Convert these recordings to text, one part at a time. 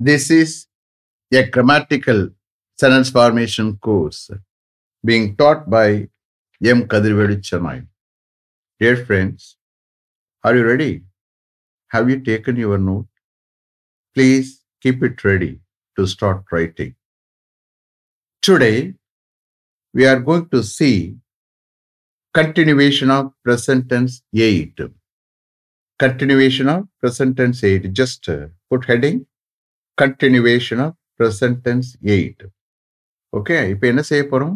This is a grammatical sentence formation course being taught by M. Kadirvedi Chennai. Dear friends, are you ready? Have you taken your note? Please keep it ready to start writing. Today, we are going to see continuation of present tense 8. Continuation of present tense 8. Just uh, put heading continuation of present tense 8. Okay இப்போ என்ன செய்ய போகிறோம்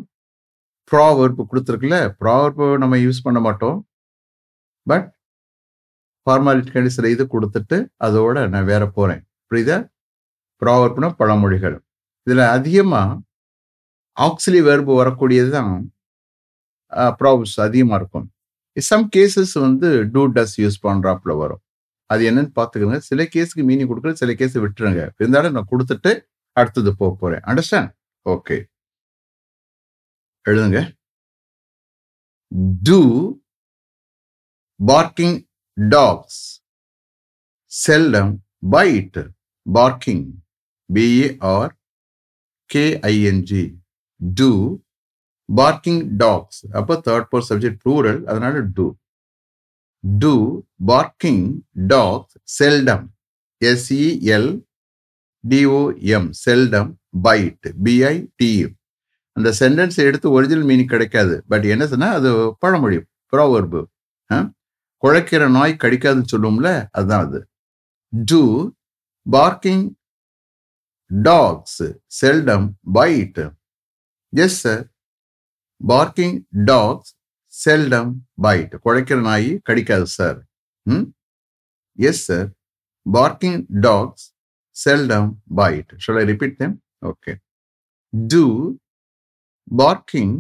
proverb கொடுத்துருக்குல்ல proverb நம்ம use பண்ண மாட்டோம். But formality சில இது கொடுத்துட்டு அதோட நான் வேற போகிறேன் புரியுதா? ப்ராவர்ப்னா பழமொழிகள். இதில் அதிகமாக ஆக்சிலி வெர்பு வரக்கூடியது தான் ப்ராவர்ப்ஸ் அதிகமாக இருக்கும். சம் கேசஸ் வந்து டூ டஸ் யூஸ் பண்ணுறாப்புல வரும். அது என்னன்னு பார்த்துக்கோங்க. சில கேஸுக்கு மீனிங் கொடுக்குற சில கேஸ் விட்டுருங்க. இருந்தாலும் நான் கொடுத்துட்டு அடுத்தது போக போறேன். அண்டர்ஸ்டாண்ட் ஓகே எழுதுங்க. Do barking dogs seldom bite barking B A R K I N G do barking dogs அப்போ தேர்ட் போர் சப்ஜெக்ட் ப்ளூரல் அதனால do do barking dog seldom S E L D O M seldom bite B I T U அந்த sentence எடுத்து original meaning கிடைக்காது. But என்ன சொன்னால் அது பழமொழி ப்ரோவர்பு குழைக்கிற நாய் கடிக்காதுன்னு சொல்லுவோம்ல அதுதான் அது. Do barking dogs seldom bite yes sir barking dogs seldom bite குழைக்கிற நாய் கடிக்காது sir hmm yes sir barking dogs seldom bite shall I repeat them okay do barking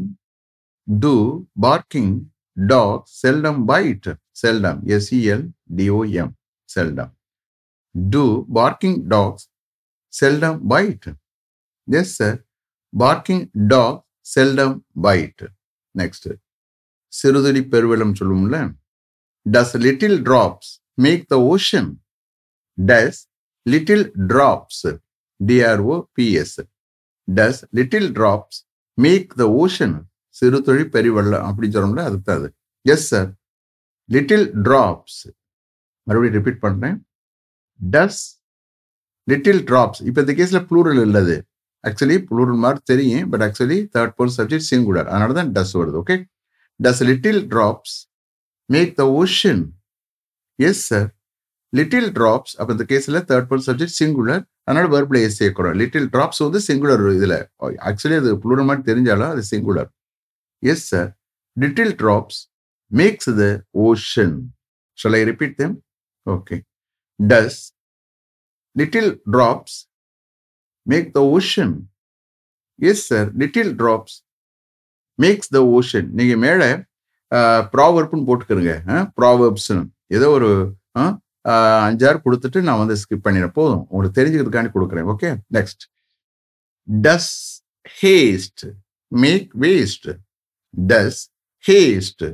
do barking dogs seldom bite seldom S E L D O M seldom do barking dogs seldom bite yes sir barking dog seldom bite next சிறுதுளி பெருவெள்ளம் சொல்லுவோம்ல. Does little drops make the ocean does little drops D R O P S does little drops make the ocean சிறு தொழில் பெருவெள்ளம் அப்படி சொல்கிறோம்ல அதுக்கு அது. Yes sir little drops மறுபடியும் ரிப்பீட் பண்ணுறேன் டஸ் லிட்டில் டிராப்ஸ் இப்போ இந்த கேஸில் ப்ளூரல் இல்லது ஆக்சுவலி ப்ளூரல் மாதிரி தெரியும் but actually third person subject singular அதனால தான் டஸ் வருது okay does little drops make the ocean yes sir little drops அப்போ இந்த கேஸில் தேர்ட் பர்சன் சப்ஜெக்ட் சிங்குலர் அதனால வேர்பில் எஸ் சேர்க்கிறோம். லிட்டில் ட்ராப்ஸ் வந்து சிங்குலர் இதில். ஆக்சுவலி அது ப்ளூரல் மாதிரி தெரிஞ்சாலும் அது singular yes sir little drops makes the ocean shall I repeat them okay does little drops make the ocean yes sir little drops makes the ocean நீங்கள் மேலே ப்ராவர்ப்னு போட்டுக்கிறங்க ப்ராவர்ப்ஸ்னு ஏதோ ஒரு அஞ்சாறு கொடுத்துட்டு நான் வந்து ஸ்கிப் பண்ணிடுறேன். போதும். உங்களுக்கு தெரிஞ்சுக்கிறதுக்காண்டி கொடுக்குறேன். Okay next does haste make waste does haste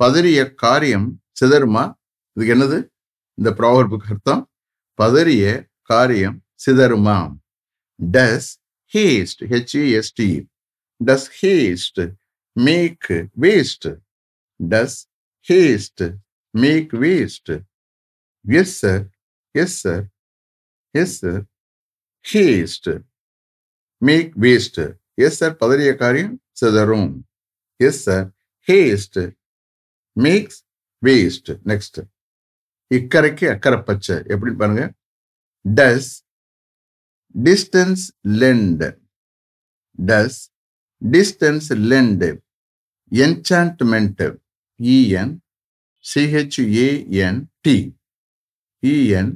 பதறிய காரியம் சிதறுமா? இதுக்கு என்னது? இந்த ப்ராவர்புக்கு அர்த்தம். பதறிய காரியம் சிதறுமா does haste H E S T does haste make waste does haste make waste yes sir yes sir yes sir haste make waste yes sir பதறிய காரியம் சிதறும். Yes sir haste makes waste next இக்கரைக்கு அக்கறை பச்சை எப்படின்னு பாருங்க? Does distance lend does distance lend enchantment E N C H A N T E N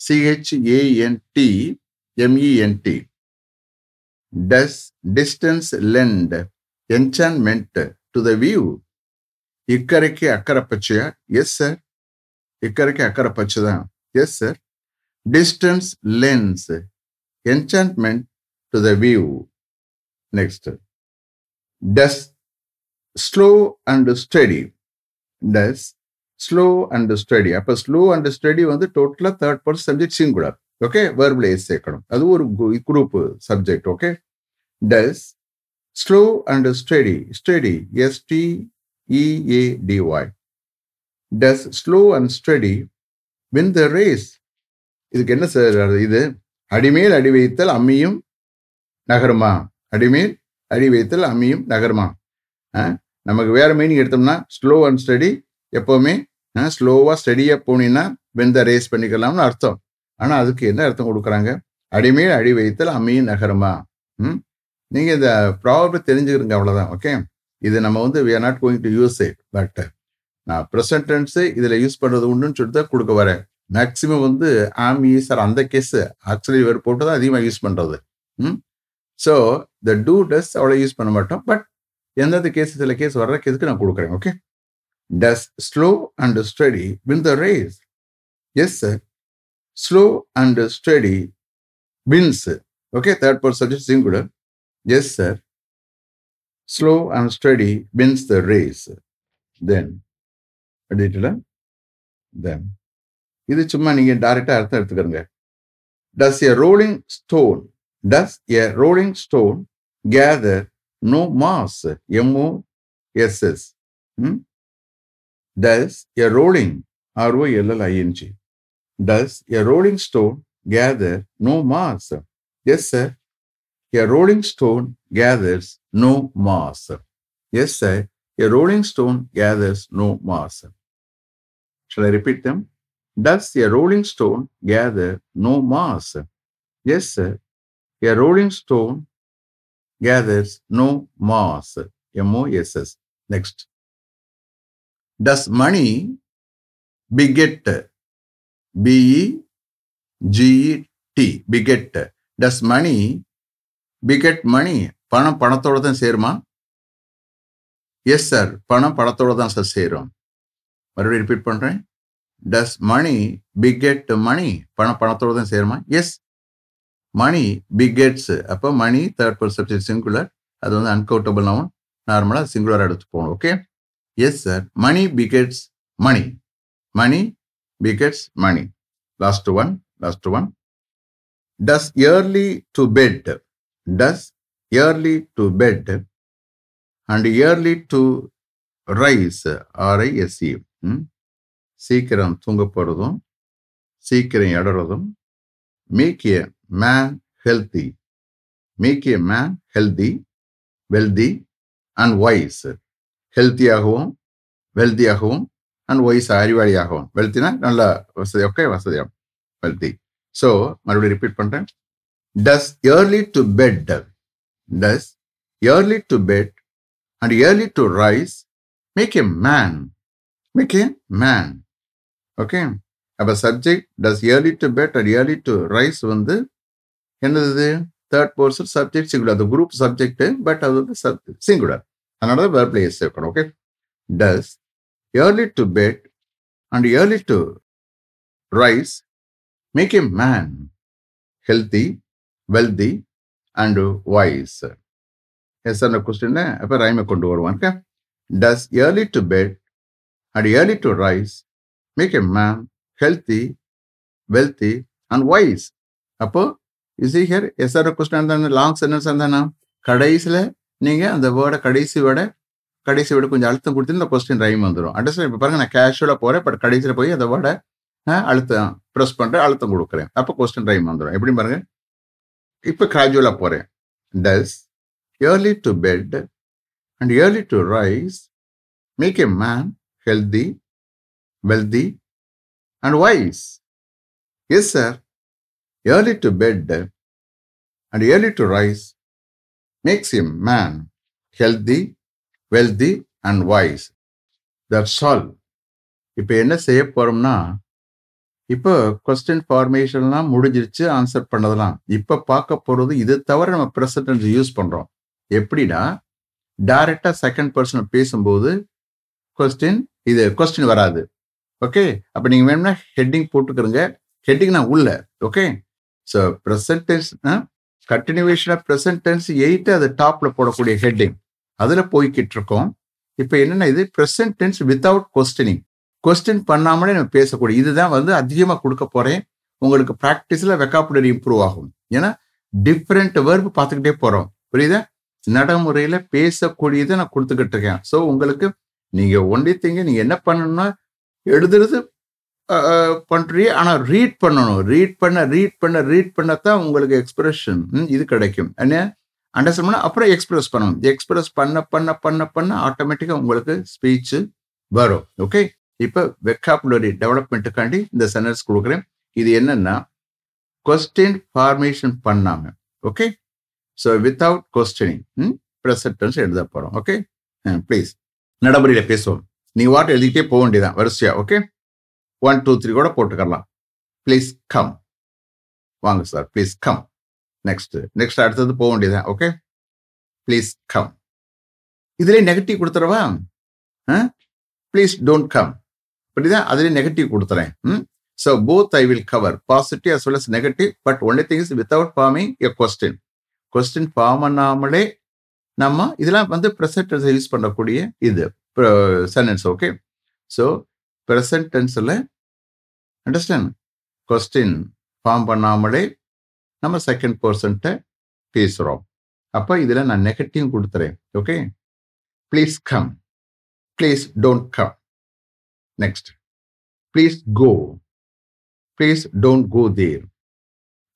C H A N T M E N T does distance lend enchantment to the view இக்கரைக்கு அக்கறை பச்சையா yes sir இக்கரைக்கு அக்கறை பச்சை தான். Yes sir distance lens enchantment to the view next does slow and steady does slow and steady அப்போ slow and steady வந்து டோட்டலாக third person subject singular okay waybill S சேர்க்கணும். அது ஒரு group subject okay does slow and steady steady S T E A D Y does slow and steady win the race இதுக்கு என்ன sir இது? அடிமேல் அடி வைத்தல் அம்மியும் நகருமா? அடிமேல் அடி வைத்தல் அம்மியும் நகருமா ஆ? நமக்கு வேற மீனிங் எடுத்தோம்னா ஸ்லோ அண்ட் ஸ்டடி எப்போவுமே ஸ்லோவாக ஸ்டடியாக போனீங்கன்னா வெந்த ரேஸ் பண்ணிக்கலாம்னு அர்த்தம். ஆனால் அதுக்கு என்ன அர்த்தம் கொடுக்குறாங்க? அடிமையில் அடி வைத்தல் அம்மியும் நகரமா? ம்? நீங்கள் இந்த ப்ராப்ளம் தெரிஞ்சுக்கிறீங்க அவ்வளோதான் ஓகே இது நம்ம வந்து we are not going to use it but நான் ப்ரெசன்ட் டென்ஸு இதில் யூஸ் பண்ணுறது உண்டுன்னு சொல்லிட்டு தான் கொடுக்க வரேன். மேக்ஸிமம் வந்து ஆம் ஈஸர் அந்த கேஸு ஆக்சுவலி வேறு போட்டு தான் அதிகமாக யூஸ் பண்ணுறது ம்? ஸோ த டூ டஸ் அவ்வளோ யூஸ் பண்ண மாட்டோம். பட் எந்தெந்த கேஸ் சில கேஸ் வர்ற கேஸுக்கு நான் கொடுக்குறேன் okay does slow and steady win the race yes sir slow and steady wins okay third person subject singular yes sir slow and steady wins the race then எழுதிட்டுல then இது சும்மா நீங்கள் டேரெக்டாக அர்த்தம் எடுத்துக்கிறங்க does a rolling stone does a rolling stone gather no moss M O S S does a rolling R O L L I N G does a rolling stone gather no moss yes sir a rolling stone gathers no moss yes sir a rolling stone gathers no moss Shall I repeat them? Does a rolling stone gather no mass? Yes, sir. A rolling stone gathers no mass. M O S S. Next. Does money beget? B E G E T. Beget. Does money beget money? பணம் பணத்தோட தான் சேருமா yes sir பணம் பணத்தோட தான் sir சேரும் மறுபடியும் repeat பண்றேன் டஸ் மணி பிகெட் மணி பணம் பணத்தோட தான் சேருமா எஸ் மணி பிகெட்ஸ் அப்போ மணி தேர்ட் பர்சன் சிங்குலர் அது வந்து அன்கவுண்டபிள் நவுன் நார்மலாக சிங்குலர் எடுத்து போகணும் okay yes sir money begets money money begets money last one last one does early to bed does early to bed and early to rise R I S C சீக்கிரம் தூங்க போகிறதும் சீக்கிரம் இடறதும் make a man healthy make a man healthy wealthy and wise ஹெல்த்தியாகவும் வெல்தியாகவும் and wise அறிவாளியாகவும். வெல்த்தினா நல்ல வசதி ஓகே வசதியாகும் வெல்தி ஸோ மறுபடியும் ரிப்பீட் பண்ணுறேன் does early to bed does early to bed and early to rise make a man make a man okay அப்போ subject does early to bed and early to rise வந்து என்னது third person subject singular அந்த group subject but அது வந்து singular அதனால தான் வேர் பிளேஸ் இருக்கணும் okay does early to bed and early to rise make a man healthy wealthy and wise yes அந்த கொஸ்டின் அப்போ ரைமை கொண்டு வருவான் okay does early to bed and early to rise make a man healthy wealthy and wise அப்போ is here S R question தானே long sentence இருந்தானா கடைசியில் நீங்கள் அந்த வேர்டை கடைசி வேர்டை கடைசி வேர்டு கொஞ்சம் அழுத்தம் கொடுத்து இந்த கொஸ்டின் ரைம் வந்துடும் அண்டர்ஸ்டாண்ட் இப்போ பாருங்க நான் கேஷுவலாக போகிறேன் பட் கடைசியில் போய் அந்த வேர்டை அழுத்தம் ப்ரெஸ் பண்ணுறேன் அழுத்தம் கொடுக்குறேன். அப்போ கொஸ்டின் ரைம் வந்துடும் எப்படி பாருங்க. இப்போ கிராஜுவலாக போகிறேன் does early to bed and early to rise make a man healthy wealthy and wise yes sir Early to bed and early to rise makes him man healthy, wealthy, and wise. That's all இப்போ என்ன செய்ய போகிறோம்னா இப்போ question ஃபார்மேஷன்லாம் முடிஞ்சிருச்சு answer பண்ணதெல்லாம். இப்போ பார்க்க போகிறது இது தவிர நம்ம ப்ரெசன்டென்ஸ் யூஸ் பண்ணுறோம் எப்படின்னா டைரெக்டாக செகண்ட் பர்சன் பேசும்போது கொஸ்டின் இது கொஸ்டின் வராது. ஓகே அப்போ நீங்கள் வேணும்னா ஹெட்டிங் போட்டுக்கிறங்க ஹெட்டிங் நான் உள்ள. Okay so present tense continuation of present tense eight அது டாப்பில் போடக்கூடிய ஹெட்டிங் அதில் போய்கிட்டு இருக்கோம். இப்போ என்னென்ன இது ப்ரெசன்டென்ஸ் வித்தவுட் கொஸ்டினிங் கொஸ்டின் பண்ணாமலே நம்ம பேசக்கூடிய இதுதான் வந்து அதிகமாக கொடுக்க போகிறேன் உங்களுக்கு ப்ராக்டிஸில் வெக்காபுலரி இம்ப்ரூவ் ஆகும். ஏன்னா டிஃப்ரெண்ட் வேர்பு பார்த்துக்கிட்டே போகிறோம் புரியுதா? நடைமுறையில் பேசக்கூடியதை நான் கொடுத்துக்கிட்டு இருக்கேன். ஸோ உங்களுக்கு நீங்கள் ஒன்லி திங்க நீங்கள் என்ன பண்ணணும்னா எழுதுறது பண்ணுறீங்க ஆனால் ரீட் பண்ணணும். ரீட் பண்ண ரீட் பண்ண ரீட் பண்ணத்தான் உங்களுக்கு எக்ஸ்பிரஷன் இது கிடைக்கும். என்ன? அண்டர்ஸ்டாண்ட் பண்ண அப்புறம் எக்ஸ்பிரஸ் பண்ணணும். எக்ஸ்பிரஸ் பண்ண பண்ண பண்ண பண்ண ஆட்டோமேட்டிக்காக உங்களுக்கு ஸ்பீச்சு வரும். ஓகே இப்போ வெக்காபுலரி டெவலப்மெண்ட்டுக்காண்டி இந்த சென்டென்ஸ் கொடுக்குறேன். இது என்னன்னா கொஸ்டின் ஃபார்மேஷன் பண்ணாம. Okay so without questioning present tense எழுத போகிறோம் ஓகே ப்ளீஸ் நடைமுறையில் பேசுவோம். நீ வாட்டு எழுதிக்கிட்டே போக வேண்டியதான் வரிசையா. ஓகே ஒன் டூ த்ரீ கூட போட்டுக்கலாம் ப்ளீஸ் கம் வாங்க sir please come next next அடுத்தது போக வேண்டியதுதான். ஓகே ப்ளீஸ் கம் இதுலேயே நெகட்டிவ் கொடுத்துறவா ப்ளீஸ் டோன்ட் கம் அப்படிதான் அதுலேயே நெகட்டிவ் கொடுத்துறேன். ம் so both I will cover positive as well as negative but only thing is without forming a question question form பண்ணாமலே நம்ம இதெல்லாம் வந்து ப்ரெசன்ட் யூஸ் பண்ணக்கூடிய இது சென்டென்ஸ் ஓகே ஸோ ப்ரெசன்ட் டென்ஸில் அண்டர்ஸ்டாண்ட் கொஸ்டின் ஃபார்ம் பண்ணாமலே நம்ம செகண்ட் பர்சன்ட்டை பேசுகிறோம் அப்போ இதில் நான் நெகட்டிவ் கொடுத்துறேன். Okay please come please don't come next please go please don't go there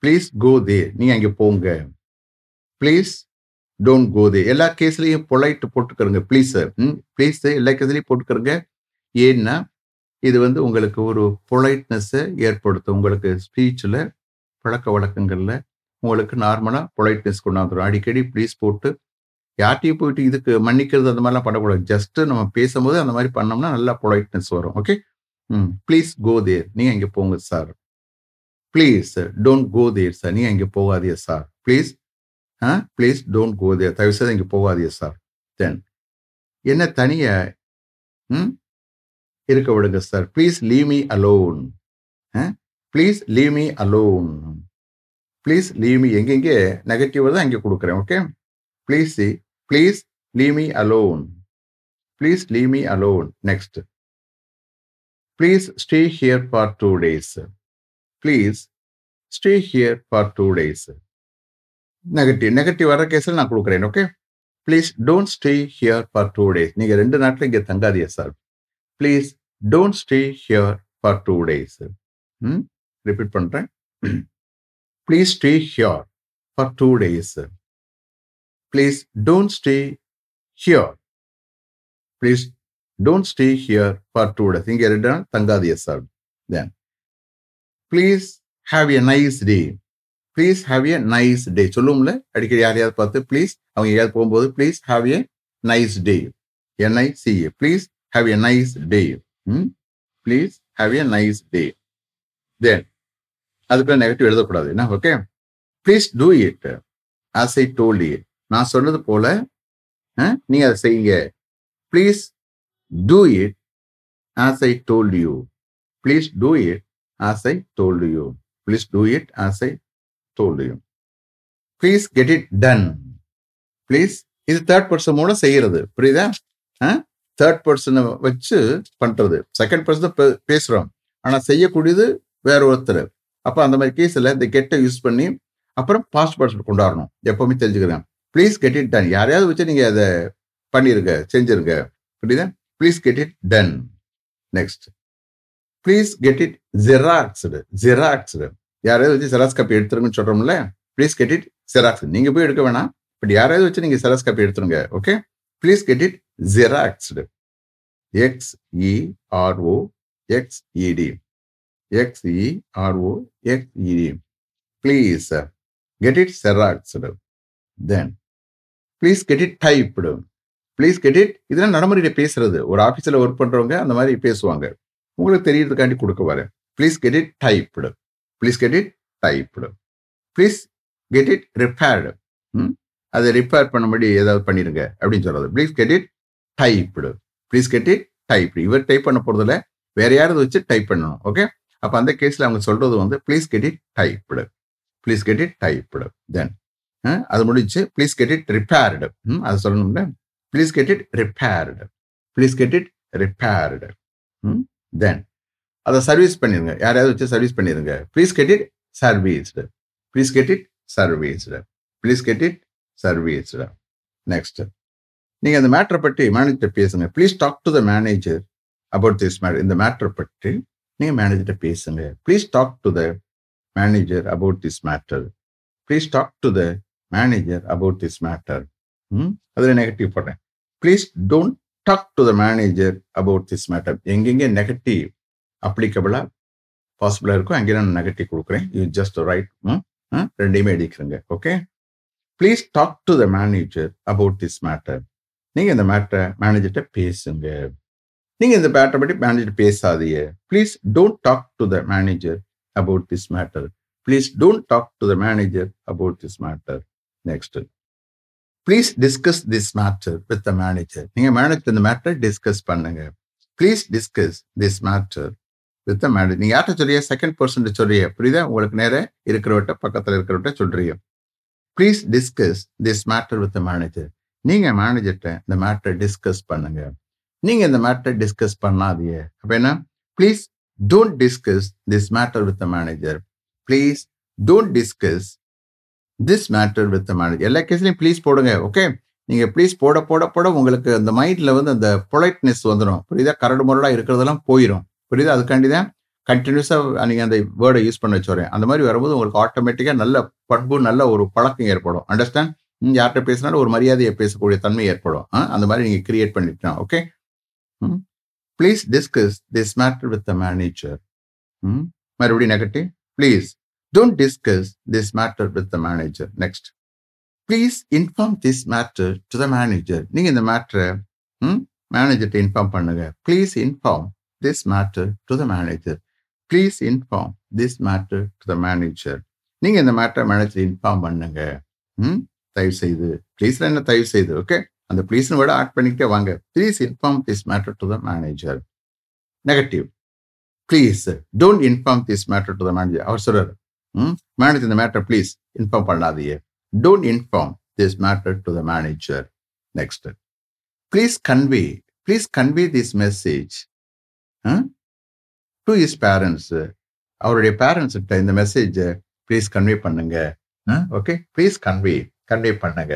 please go there நீங்கள் அங்கே போங்க. ப்ளீஸ் டோன்ட் கோ தே எல்லா கேஸ்லையும் பொலைட் போட்டுக்கிறங்க ப்ளீஸு ம் ப்ளீஸு எல்லா கேஸ்லையும் போட்டுக்கிறங்க ஏன்னா இது வந்து உங்களுக்கு ஒரு பொலைட்னஸை ஏற்படுத்தும். உங்களுக்கு ஸ்பீச்சில் பழக்க வழக்கங்களில் உங்களுக்கு நார்மலாக பொலைட்னஸ் கொண்டாந்துடும் அடிக்கடி ப்ளீஸ் போட்டு யார்ட்டையும் போயிட்டு இதுக்கு மன்னிக்கிறது அந்த மாதிரிலாம் பண்ணக்கூடாது. ஜஸ்ட்டு நம்ம பேசும்போது அந்த மாதிரி பண்ணோம்னா நல்லா பொலைட்னஸ் வரும். ஓகே ம். ப்ளீஸ் கோ தேர் நீங்கள் இங்கே போங்க sir please don't go there sir நீங்கள் இங்கே போகாதீங்க sir please ah? Please don't go there தயவு இங்கே போகாதீங்க சார் தென் என்ன தனியாக ம்? இருக்க விடுங்க sir please leave me alone please leave me alone please leave me எங்கெங்கே? நெகட்டிவ் தான் இங்கே கொடுக்குறேன் okay please please leave me alone please leave me alone next please stay here for two days please stay here for two days negative negative வர கேஸில் நான் கொடுக்குறேன் okay please don't stay here for two days நீங்கள் ரெண்டு நாட்டில் இங்கே தங்காதீங்க sir please don't stay here for two days ம் repeat பண்ணுறேன் please stay here for two days please don't stay here please don't stay here for two days இங்கே ரெண்டு நாள் தங்காதீங்க sir. Then please have a nice day please have a nice day சொல்லுவோம்ல? அடிக்கடி யாரையாவது பார்த்து please அவங்க எங்கேயாவது போகும்போது please have a nice day N I C A please have a nice day please have a nice day then அதுக்குள்ள negative எழுதக்கூடாது. என்ன? Okay please do it as I told it நான் சொன்னது போல நீங்க அதை செய்யுங்க. Please do it as I told you please do it as I told you please do it as I told you please get it done please இது third person மூலம் செய்யறது. புரியுதா? தேர்ட் பர்சனை வச்சு பண்றது. செகண்ட் பர்சன் பேசுறோம். ஆனா செய்யக்கூடியது வேற ஒருத்தர். அப்ப அந்த மாதிரி கேஸ்ல இந்த கெட்டை யூஸ் பண்ணி அப்புறம் பாஸ்ட் பர்சன் கொண்டாடணும். எப்பவுமே தெரிஞ்சுக்கிறேன். ப்ளீஸ் கெட் இட் டன் யாரையாவது வச்சு நீங்க அதை பண்ணிருங்க செஞ்சிருங்க. புரியுதா? Please get it done next please get it xeroxed xeroxed யாரையாவது வச்சு செராக்ஸ் காப்பி எடுத்துருங்கன்னு சொல்றோம்ல ப்ளீஸ் கெட் இட் செராக்ஸ் நீங்க போய் எடுக்க வேணாம். பட் யாராவது வச்சு நீங்க செராக்ஸ் காப்பி எடுத்துருங்க okay please get it xeroxed X E R O X E D X E R O X E D X E R O please get it xeroxed then please get it typed please get it இதெல்லாம் நடைமுறையில் பேசுறது. ஒரு ஆஃபீஸில் work பண்ணுறவங்க அந்த மாதிரி பேசுவாங்க. உங்களுக்கு தெரியறதுக்காண்டி கொடுக்க வரேன். Please get it typed please get it typed please get it repaired அதை ரிப்பேர் பண்ணும்படி ஏதாவது பண்ணிடுங்க அப்படின்னு சொல்றது please get it typed please get it typed இவர் டைப் பண்ண போறதுல வேற யாராவது வச்சு டைப் பண்ணணும் ஓகே அப்போ அந்த கேஸில் அவங்க சொல்றது வந்து please get it typed please get it typed then அது முடிச்சு ப்ளீஸ் கெட் இட் ரிப்பேர்டு அது சொல்லணும்ல please get it repaired please get it repaired then அதை சர்வீஸ் பண்ணிருங்க யாரையாவது வச்சு சர்வீஸ் பண்ணிருங்க please get it serviced please get it serviced please get it serviced next நீங்க அந்த மேட்டரை பற்றி மேனேஜர் பேசுங்க. Please talk to the manager about this matter இந்த மேட்டரை பற்றி நீங்க மேனேஜர்கிட்ட பேசுங்க. Please talk to the manager about this matter please talk to the manager about this matter அதில் நெகட்டிவ் போடுறேன். Please don't talk to the manager about this matter எங்கெங்கே negative அப்ளிகபிளா பாசிபிளாக இருக்கும் அங்கே நான் நெகட்டிவ் கொடுக்குறேன். யூ ஜஸ்ட் ரைட் ரெண்டையுமே அடிக்கிறேங்க okay please talk to the manager about this matter நீங்க இந்த மேட்டரை மேனேஜர்கிட்ட பேசுங்க. நீங்க இந்த மேட்டரை பற்றி மேனேஜர் பேசாதீங்க. Please don't talk to the manager about this matter please don't talk to the manager about this matter next please discuss this matter with the manager நீங்க மேனேஜர் இந்த மேட்டரை டிஸ்கஸ் பண்ணுங்க. Please discuss this matter with the manager நீங்க யார்கிட்ட சொல்றிய second percent சொல்றிய புரியுதா? உங்களுக்கு நேர இருக்கிறவட்ட பக்கத்துல இருக்கிறவட்ட சொல்றீங்க. Please discuss this matter with manager நீங்கள் மேனேஜர்கிட்ட இந்த மேட்டரை டிஸ்கஸ் பண்ணுங்க. நீங்க இந்த மேட்டரை டிஸ்கஸ் பண்ணாதீங்க. அப்ப என்ன? Please don't discuss this matter with manager please don't discuss this matter with manager எல்லா கேஸ்லையும் ப்ளீஸ் போடுங்க ஓகே நீங்க ப்ளீஸ் போட போட போட உங்களுக்கு அந்த மைண்ட்ல வந்து அந்த பொலைட்னஸ் வந்துடும் புரியுதா? கரடு முரடாக இருக்கிறதெல்லாம் போயிடும் புரியுதா? அதுக்காண்டி தான் கண்டினியூஸாக நீங்கள் அந்த வேர்டை யூஸ் பண்ண வச்சு வரேன் அந்த மாதிரி வரும்போது உங்களுக்கு ஆட்டோமேட்டிக்காக நல்ல பண்பு நல்ல ஒரு பழக்கம் ஏற்படும். அண்டர்ஸ்டாண்ட் யார்கிட்ட பேசினாலும் ஒரு மரியாதையை பேசக்கூடிய தன்மை ஏற்படும். அந்த மாதிரி நீங்கள் கிரியேட் பண்ணிக்கலாம் okay please discuss this matter with the manager மறுபடியும் negative please don't discuss this matter with the manager next please inform this matter to the manager நீங்கள் இந்த மேட்டரை மேனேஜர்கிட்ட இன்ஃபார்ம் பண்ணுங்க. Please inform this matter to the manager please inform this matter to the manager நீங்க இந்த மேட்டரை manager inform பண்ணுங்க. ம்? தயவு செய்து ப்ளீஸ் என்ன தயவு செய்து ஓகே அந்த ப்ளீஸ்னு விட ஆட் பண்ணிக்கிட்டே வாங்க. Please inform this matter to the manager negative please don't inform this matter to the manager அவர் சொல்றாரு ம்? மேனேஜர் இந்த மேட்டர் ப்ளீஸ் இன்ஃபார்ம் பண்ணாதீங்க. Don't inform this matter to the manager next please convey please convey this message to his parents அவருடைய பேரண்ட்ஸ்கிட்ட இந்த மெசேஜை please convey பண்ணுங்க. Okay please convey convey பண்ணுங்க.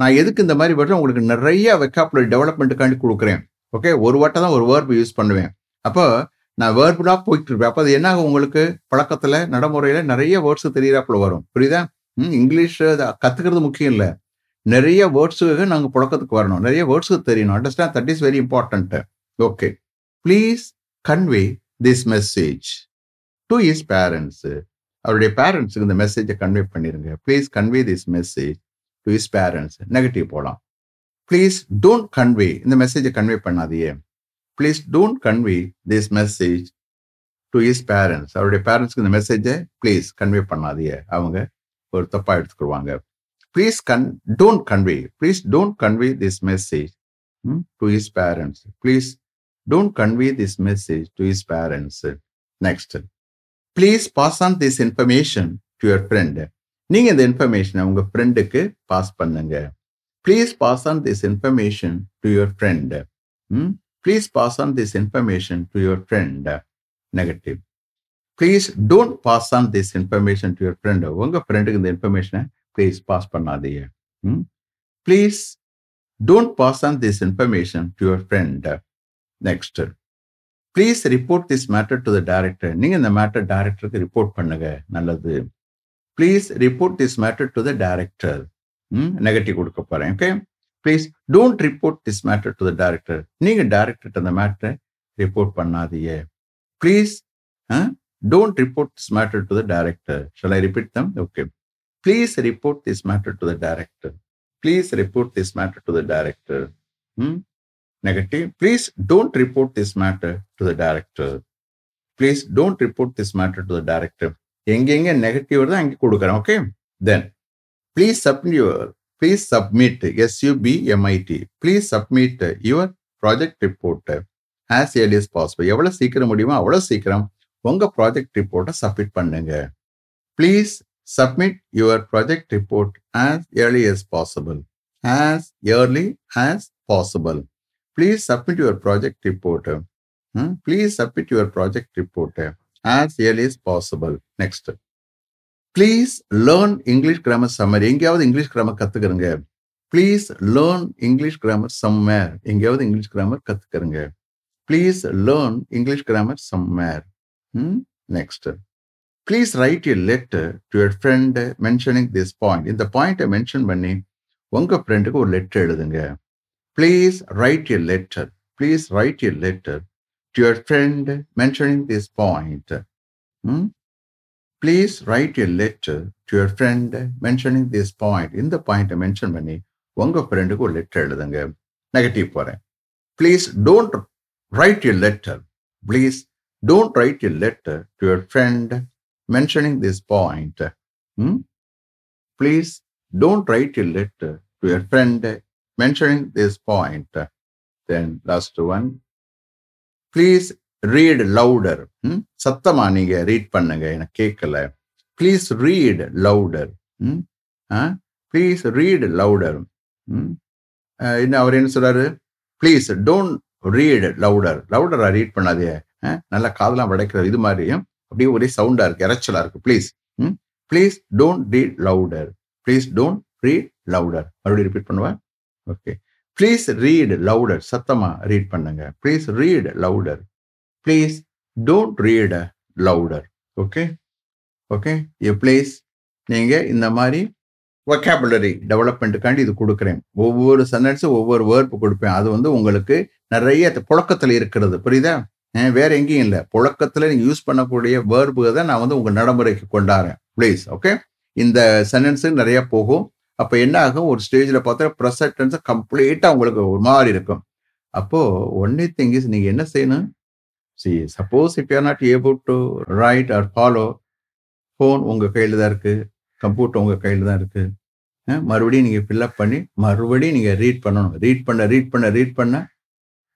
நான் எதுக்கு இந்த மாதிரி வரும் உங்களுக்கு நிறைய வெக்காப்புலரி டெவலப்மெண்ட்டுக்காண்டி கொடுக்குறேன். ஓகே ஒரு வாட்டை தான் ஒரு வேர்பு யூஸ் பண்ணுவேன். அப்போ நான் வேர்புலாக போயிட்டு இருப்பேன். அப்போ அது என்ன ஆகும் உங்களுக்கு? பழக்கத்தில் நடைமுறையில் நிறைய வேர்ட்ஸ் தெரியிறாப்புல வரும். புரியுதா? ம் இங்கிலீஷ் கற்றுக்கிறது முக்கியம் இல்லை. நிறைய வேர்ட்ஸுக்கு நாங்கள் புழக்கத்துக்கு வரணும். நிறைய வேர்ட்ஸுக்கு தெரியணும். Understand that is very important okay please convey this message to his parents அவருடைய பேரண்ட்ஸுக்கு இந்த மெசேஜை கன்வே பண்ணிருங்க. Please convey this message to his parents negative போகலாம் ப்ளீஸ் டோன்ட் கன்வே இந்த மெசேஜை convey பண்ணாதியே please don't convey this message to his parents அவருடைய பேரண்ட்ஸ்க்கு இந்த மெசேஜை ப்ளீஸ் கன்வே பண்ணாதியே அவங்க ஒரு தப்பாக எடுத்துக்கிடுவாங்க. Please con don't convey please don't convey this message to his parents please don't convey this message to his parents next please pass on this information to your friend நீங்க இந்த இன்ஃபர்மேஷனை உங்க ஃப்ரெண்டுக்கு pass பண்ணுங்க. Please pass on this information to your friend please pass on this information to your friend negative please don't pass on this information to your friend உங்க ஃப்ரெண்டுக்கு இந்த இன்ஃபர்மேஷனை ப்ளீஸ் பாஸ் பண்ணாதீங்க. Please don't pass on this information to your friend next please report this matter to the director நீங்க இந்த matter டைரக்டருக்கு report பண்ணுங்க. நல்லது. Please report this matter to the director negative கொடுக்க போகிறேன் okay please don't report this matter to the director நீங்க director அந்த மேட்டரை ரிப்போர்ட் பண்ணாதீங்க. Please don't report this matter to the director shall I repeat them okay please report this matter to the director please report this matter to the director negative. Please don't report this matter to the director. Please don't report this matter to the director. எங்கெங்க negative வருதோ அங்கே கொடுக்குறேன் okay then please submit your please submit S U B M I T please submit your project report as early as possible எவ்வளோ சீக்கிரம் முடியுமோ அவ்வளோ சீக்கிரம் உங்கள் ப்ராஜெக்ட் ரிப்போர்ட்டை சப்மிட் பண்ணுங்க please submit your project report as early as possible as early as possible please submit your project report. Please submit your project report as early as possible next please learn English grammar summer எங்கேயாவது English grammar கத்துக்கிறங்க please learn English grammar summer எங்கேயாவது English grammar கத்துக்கிறங்க please learn English grammar summer next please write a letter to your friend mentioning this point இந்த பாயிண்ட்டை mention பண்ணி உங்க ஃப்ரெண்டுக்கு ஒரு letter எழுதுங்க. Please write a letter please write a letter to your friend mentioning this point please write a letter to your friend mentioning this point இந்த பாயிண்ட்டை mention பண்ணி உங்க ஃப்ரெண்டுக்கு ஒரு லெட்டர் எழுதுங்க. நெகட்டிவ் போகிறேன் please don't write a letter please don't write a letter to your friend mentioning this point please don't write a letter to your friend mentioning this point. Then last one. Please read louder. Hmm? சத்தமா நீங்க read பண்ணுங்க எனக்கு கேட்கல please read louder please read louder இன்னும் அவர் என்ன சொல்றாரு? Please don't read louder லவுடரா ரீட் பண்ணாதே. நல்லா காதெல்லாம் வடைக்கிறார். இது மாதிரியும் அப்படியே ஒரே சவுண்டா இருக்கு இறைச்சலா இருக்கு. Please please don't read louder please don't read louder மறுபடியும் ரிப்பீட் பண்ணுவேன் ஓகே ப்ளீஸ் ரீட் லவுடர் சத்தமாக ரீட் பண்ணுங்க. Please read louder please don't read louder okay okay A please நீங்கள் இந்த மாதிரி ஒக்காபுலரி டெவலப்மெண்ட்டுக்காண்டி இது கொடுக்குறேன். ஒவ்வொரு சென்டென்ஸும் ஒவ்வொரு வேர்ப்பு கொடுப்பேன். அது வந்து உங்களுக்கு நிறைய புழக்கத்தில் இருக்கிறது. புரியுதா? வேற எங்கேயும் இல்லை. புழக்கத்தில் நீங்கள் யூஸ் பண்ணக்கூடிய வேர்புகளை தான் நான் வந்து உங்கள் நடைமுறைக்கு கொண்டாடுறேன். ப்ளீஸ் ஓகே இந்த சென்டென்ஸு நிறைய போகும். அப்போ என்ன ஆகும் ஒரு ஸ்டேஜில் பார்த்தா ப்ரெசன்டென்ஸ் கம்ப்ளீட்டாக உங்களுக்கு ஒரு மாதிரி இருக்கும். அப்போது ஒன்லி திங் இஸ் நீங்கள் என்ன செய்யணும்? See suppose if are not able to write or follow phone உங்கள் கையில் தான் இருக்குது கம்ப்யூட்டர் உங்கள் கையில் தான் இருக்குது மறுபடியும் நீங்கள் ஃபில்அப் பண்ணி மறுபடியும் நீங்கள் ரீட் பண்ணணும். ரீட் பண்ண ரீட் பண்ண ரீட் பண்ண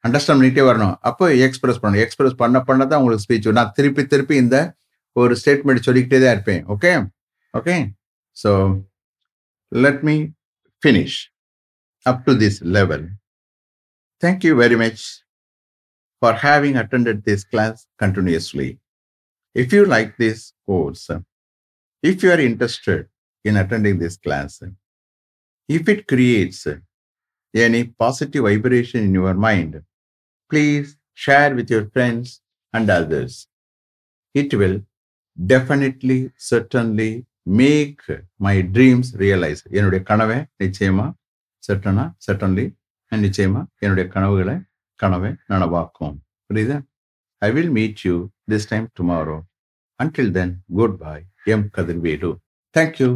அண்டர்ஸ்டாண்ட் பண்ணிட்டே வரணும். அப்போ எக்ஸ்பிரஸ் பண்ணணும். எக்ஸ்பிரஸ் பண்ண பண்ண தான் உங்களுக்கு ஸ்பீச் நான் திருப்பி திருப்பி இந்த ஒரு ஸ்டேட்மெண்ட் சொல்லிக்கிட்டே தான் இருப்பேன். Okay okay so let me finish up to this level. Thank you very much for having attended this class continuously. If you like this course, if you are interested in attending this class, if it creates any positive vibration in your mind, please share with your friends and others. It will definitely, certainly make my dreams realise என்னுடைய கனவை நிச்சயமா செட்டனா suddenly நிச்சயமா என்னுடைய கனவுகளை கனவை நனவாக்கும். புரியுதா? I will meet you this time tomorrow until then good bye M Kathirvelu. Thank you